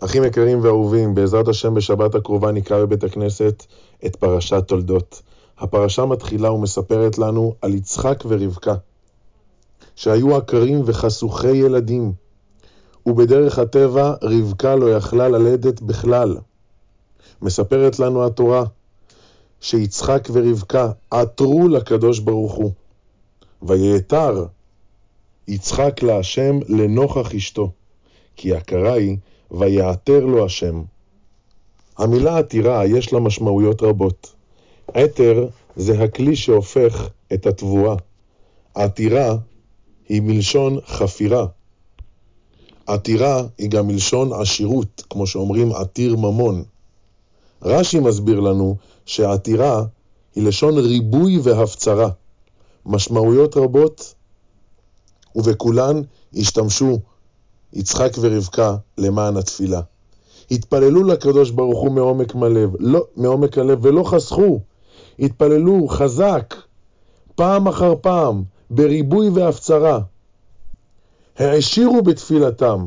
אחים יקרים ואהובים, בעזרת השם בשבת הקרובה נקרא בבית הכנסת את פרשת תולדות. הפרשה מתחילה ומספרת לנו על יצחק ורבקה, שהיו עקרים וחשוכי ילדים, ובדרך הטבע רבקה לא יכלה ללדת בכלל. מספרת לנו התורה שיצחק ורבקה עתרו לקדוש ברוך הוא, ויעתר יצחק להשם לנוכח אשתו, כי הכרה היא ויעתר לו השם. המילה עתירה יש לה משמעויות רבות. עתר זה הכלי שהופך את התבואה. עתירה היא מלשון חפירה. עתירה היא גם מלשון עשירות, כמו שאומרים עתיר ממון. רש"י מסביר לנו שעתירה היא לשון ריבוי והפצרה. משמעויות רבות, ובכולן השתמשו יצחק ורבקה למען התפילה. התפללו לקדוש ברוך הוא מעומק הלב, לא, מעומק הלב ולא חסכו. התפללו חזק, פעם אחר פעם, בריבוי והפצרה. העשירו בתפילתם.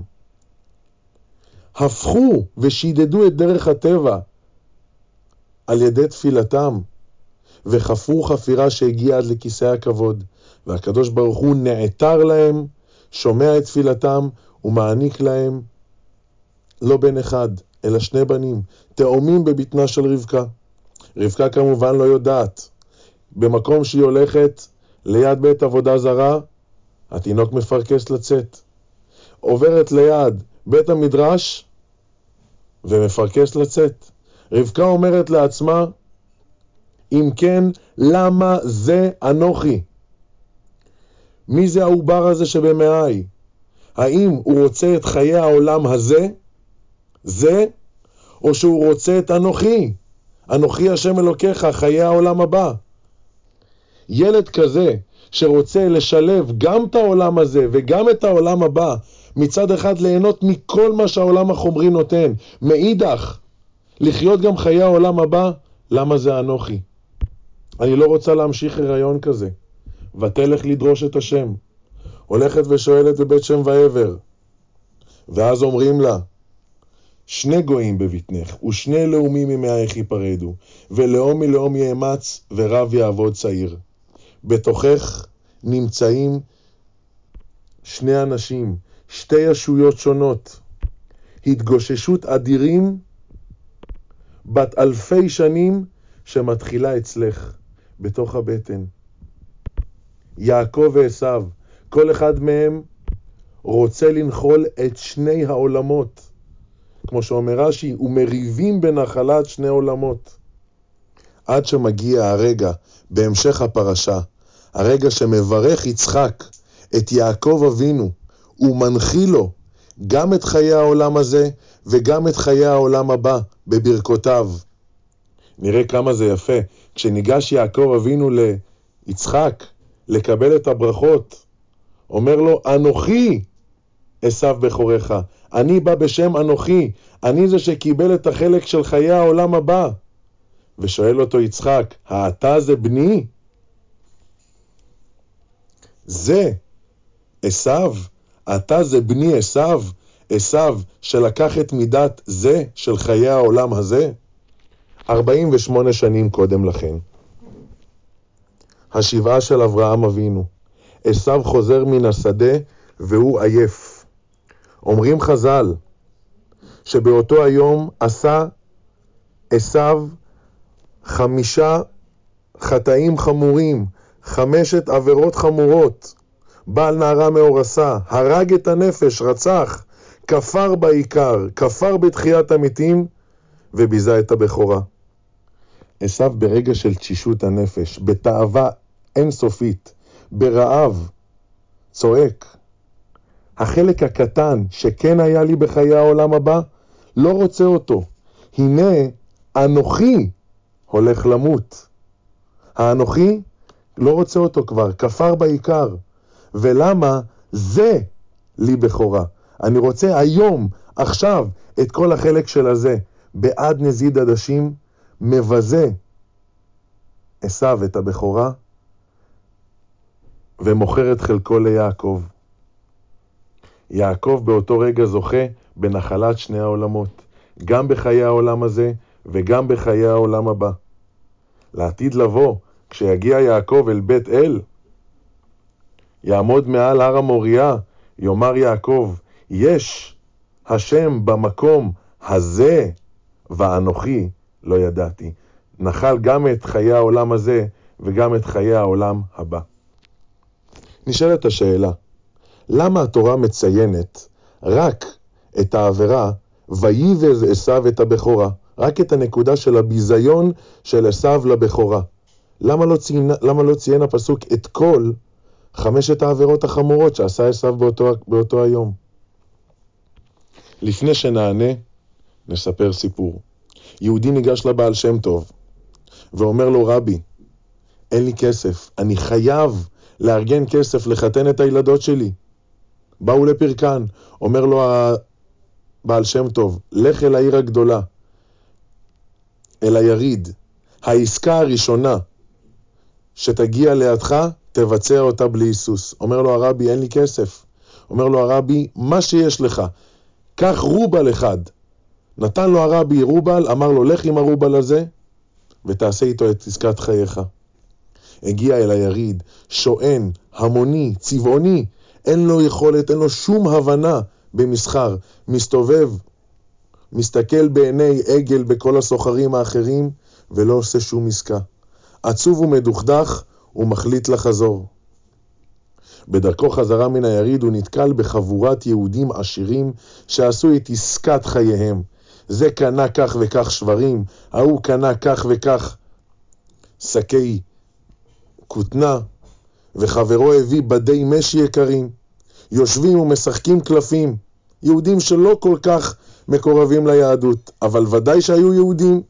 הפכו ושידדו את דרך הטבע על ידי תפילתם, וחפרו חפירה שהגיעה עד לכיסא הכבוד, והקדוש ברוך הוא נעתר להם, שומע את תפילתם, ומעניק להם לא בן אחד, אלא שני בנים, תאומים בבטנה של רבקה. רבקה כמובן לא יודעת. במקום שהיא הולכת ליד בית עבודה זרה, התינוק מפרכס לצאת. עוברת ליד בית המדרש ומפרכס לצאת. רבקה אומרת לעצמה, אם כן, למה זה אנוכי? מי זה העובר הזה שבמאי? האם הוא רוצה את חיי העולם הזה, זה, או שהוא רוצה את אנוכי, אנוכי השם אלוקיך, חיי העולם הבא. ילד כזה שרוצה לשלב גם את העולם הזה וגם את העולם הבא, מצד אחד ליהנות מכל מה שהעולם החומרי נותן, מאידך לחיות גם חיי העולם הבא, למה זה אנוכי? אני לא רוצה להמשיך הריון כזה. ותלך לדרוש את השם. הולכת ושואלת בבית שם ועבר. ואז אומרים לה, שני גויים בבטנך, ושני לאומים ממאייך ייפרדו, ולאום מלאום יאמץ, ורב יעבוד צעיר. בתוכך נמצאים שני אנשים, שתי ישויות שונות, התגוששות אדירים בת אלפי שנים שמתחילה אצלך, בתוך הבטן. יעקב ועשו, כל אחד מהם רוצה לנחול את שני העולמות. כמו שאומר רש"י, ומריבים בנחלת שני עולמות. עד שמגיע הרגע, בהמשך הפרשה, הרגע שמברך יצחק את יעקב אבינו, ומנחיל לו גם את חיי העולם הזה וגם את חיי העולם הבא בברכותיו. נראה כמה זה יפה. כשניגש יעקב אבינו ליצחק לקבל את הברכות, אומר לו, אנוכי עשו בכורך, אני בא בשם אנוכי, אני זה שקיבל את החלק של חיי העולם הבא. ושואל אותו יצחק, האתה זה בני? זה עשו? אתה זה בני עשו? עשו שלקח את מידת זה של חיי העולם הזה? 48 שנים קודם לכן. השבעה של אברהם אבינו. עשו חוזר מן השדה והוא עייף. אומרים חז"ל שבאותו היום עשה עשו חמישה חטאים חמורים, חמשת עבירות חמורות. בעל נערה מאורסה, הרג את הנפש, רצח, כפר בעיקר, כפר בתחיית המתים, וביזה את הבכורה. עשו ברגע של תשישות הנפש, בתאווה אינסופית, ברעב, צועק. החלק הקטן שכן היה לי בחיי העולם הבא, לא רוצה אותו. הנה, אנוכי הולך למות. האנוכי לא רוצה אותו כבר, כפר בעיקר. ולמה? זה לי בכורה. אני רוצה היום, עכשיו, את כל החלק של הזה. בעד נזיד עדשים, מבזה עשו את הבכורה, ומוכר את חלקו ליעקב. יעקב באותו רגע זוכה בנחלת שני העולמות, גם בחיי העולם הזה וגם בחיי העולם הבא. לעתיד לבוא, כשיגיע יעקב אל בית אל, יעמוד מעל הר המוריה, יאמר יעקב, יש השם במקום הזה, ואנוכי לא ידעתי. נחל גם את חיי העולם הזה וגם את חיי העולם הבא. נשאלת השאלה, למה התורה מציינת רק את העבירה ויבז עשיו את הבכורה, רק את הנקודה של הביזיון של עשיו לבכורה? למה לא, ציין, למה לא ציין הפסוק את כל חמשת העבירות החמורות שעשה עשיו באותו, באותו היום? לפני שנענה, נספר סיפור. יהודי ניגש לבעל שם טוב ואומר לו, רבי, אין לי כסף, אני חייב לארגן כסף לחתן את הילדות שלי. באו לפרקן, אומר לו הבעל שם טוב, לך אל העיר הגדולה, אל היריד. העסקה הראשונה שתגיע לידך, תבצע אותה בלי היסוס. אומר לו הרבי, אין לי כסף. אומר לו הרבי, מה שיש לך, קח רובל אחד. נתן לו הרבי רובל, אמר לו, לך עם הרובל הזה ותעשה איתו את עסקת חייך. הגיע אל היריד, שואן, המוני, צבעוני, אין לו יכולת, אין לו שום הבנה במסחר, מסתובב, מסתכל בעיני עגל בכל הסוחרים האחרים ולא עושה שום עסקה. עצוב ומדוכדך, הוא מחליט לחזור. בדרכו חזרה מן היריד הוא נתקל בחבורת יהודים עשירים שעשו את עסקת חייהם. זה קנה כך וכך שברים, ההוא קנה כך וכך שקי כותנה, וחברו הביא בדי משי יקרים. יושבים ומשחקים קלפים. יהודים שלא כל כך מקורבים ליהדות, אבל ודאי שהיו יהודים.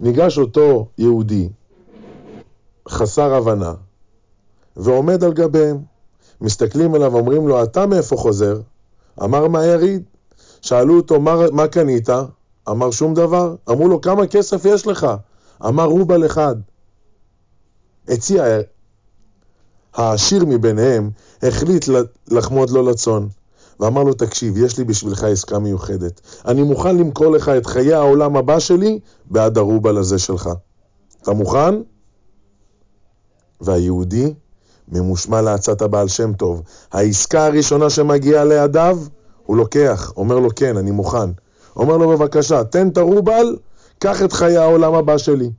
ניגש אותו יהודי, חסר הבנה, ועומד על גביהם. מסתכלים עליו, אומרים לו, אתה מאיפה חוזר? אמר מהיריד. שאלו אותו, מה, מה קנית? אמר שום דבר. אמרו לו, כמה כסף יש לך? אמר רובל אחד. הציע העשיר מביניהם, החליט לחמוד לו לצון. ואמר לו, תקשיב, יש לי בשבילך עסקה מיוחדת. אני מוכן למכור לך את חיי העולם הבא שלי בעד הרובל הזה שלך. אתה מוכן? והיהודי ממושמע לעצת הבעל שם טוב. העסקה הראשונה שמגיעה לידיו, הוא לוקח, אומר לו, כן, אני מוכן. אומר לו, בבקשה, תן את הרובל, קח את חיי העולם הבא שלי.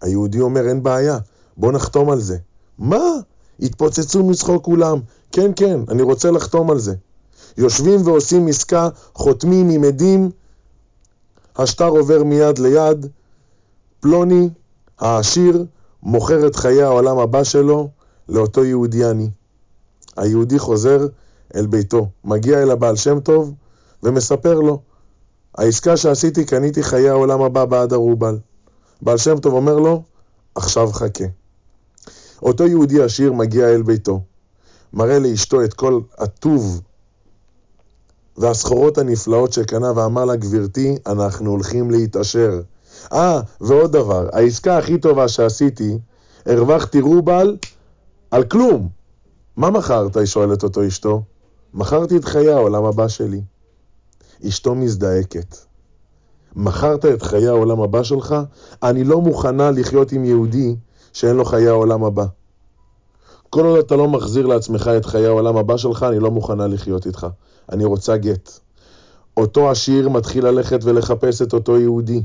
היהודי אומר, אין בעיה, בוא נחתום על זה. מה? התפוצצו מצחוק כולם. כן, כן, אני רוצה לחתום על זה. יושבים ועושים עסקה, חותמים עם עדים, השטר עובר מיד ליד, פלוני, העשיר, מוכר את חיי העולם הבא שלו לאותו יהודי עני. היהודי חוזר אל ביתו, מגיע אל הבעל שם טוב ומספר לו, העסקה שעשיתי, קניתי חיי העולם הבא בעד הרובל. בעל שם טוב אומר לו, עכשיו חכה. אותו יהודי עשיר מגיע אל ביתו, מראה לאשתו את כל הטוב והסחורות הנפלאות שקנה ואמר לה, גברתי, אנחנו הולכים להתעשר. אה, ועוד דבר, העסקה הכי טובה שעשיתי, הרווחתי רובל על כלום. מה מכרת? היא שואלת אותו אשתו. מכרתי את חיי העולם הבא שלי. אשתו מזדעקת. מכרת את חיי העולם הבא שלך? אני לא מוכנה לחיות עם יהודי שאין לו חיי העולם הבא. כל עוד אתה לא מחזיר לעצמך את חיי העולם הבא שלך, אני לא מוכנה לחיות איתך. אני רוצה גט. אותו עשיר מתחיל ללכת ולחפש את אותו יהודי.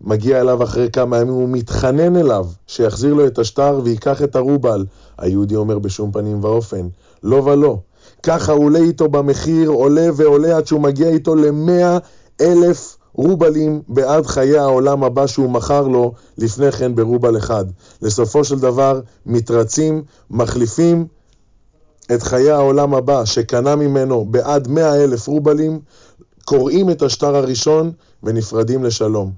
מגיע אליו אחרי כמה ימים, הוא מתחנן אליו שיחזיר לו את השטר וייקח את הרובל. היהודי אומר בשום פנים ואופן, לא ולא. ככה עולה איתו במחיר, עולה ועולה עד שהוא מגיע איתו למאה אלף רובלים בעד חיי העולם הבא שהוא מכר לו לפני כן ברובל אחד. לסופו של דבר מתרצים, מחליפים את חיי העולם הבא שקנה ממנו בעד מאה אלף רובלים, קוראים את השטר הראשון ונפרדים לשלום.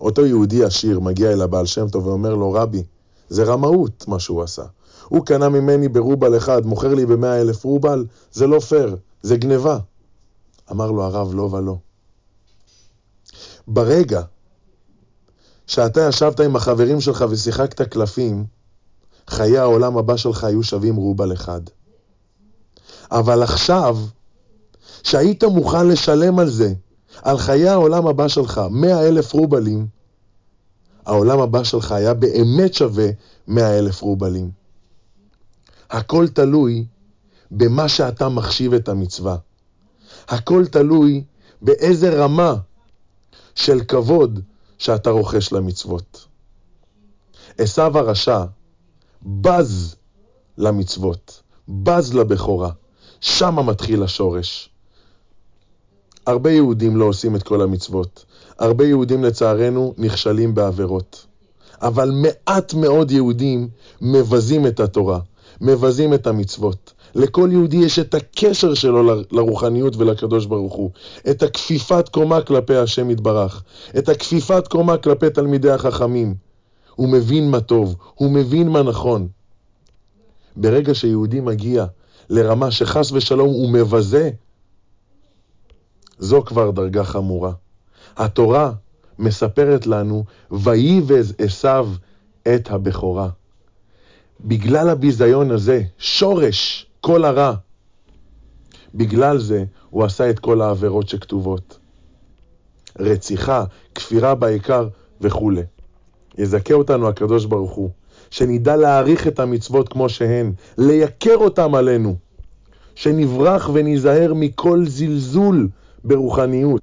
אותו יהודי עשיר מגיע אל הבעל שם טוב ואומר לו, רבי, זה רמאות מה שהוא עשה. הוא קנה ממני ברובל אחד, מוכר לי במאה אלף רובל, זה לא פייר, זה גניבה. אמר לו הרב, לא ולא. ברגע שאתה ישבת עם החברים שלך ושיחקת קלפים, חיי העולם הבא שלך היו שווים רובל אחד. אבל עכשיו, שהיית מוכן לשלם על זה, על חיי העולם הבא שלך, מאה אלף רובלים, העולם הבא שלך היה באמת שווה מאה אלף רובלים. הכל תלוי במה שאתה מחשיב את המצווה. הכל תלוי באיזה רמה של כבוד שאתה רוכש למצוות. עשו הרשע בז למצוות, בז לבכורה. שם מתחיל השורש. הרבה יהודים לא עושים את כל המצוות. הרבה יהודים לצערנו נכשלים בעבירות. אבל מעט מאוד יהודים מבזים את התורה, מבזים את המצוות. לכל יהודי יש את הקשר שלו לרוחניות ולקדוש ברוך הוא, את הכפיפת קומה כלפי השם יתברך, את הכפיפת קומה כלפי תלמידי החכמים. הוא מבין מה טוב, הוא מבין מה נכון. ברגע שיהודי מגיע לרמה שחס ושלום הוא מבזה, זו כבר דרגה חמורה. התורה מספרת לנו, ויבז עשיו את הבכורה. בגלל הביזיון הזה, שורש כל הרע, בגלל זה הוא עשה את כל העבירות שכתובות. רציחה, כפירה בעיקר וכולי. יזכה אותנו הקדוש ברוך הוא, שנדע להעריך את המצוות כמו שהן, לייקר אותם עלינו, שנברח וניזהר מכל זלזול ברוחניות.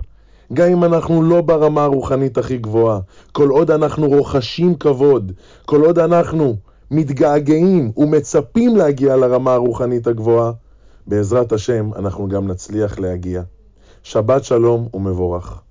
גם אם אנחנו לא ברמה הרוחנית הכי גבוהה, כל עוד אנחנו רוכשים כבוד, כל עוד אנחנו מתגעגעים ומצפים להגיע לרמה הרוחנית הגבוהה, בעזרת השם אנחנו גם נצליח להגיע. שבת שלום ומבורך.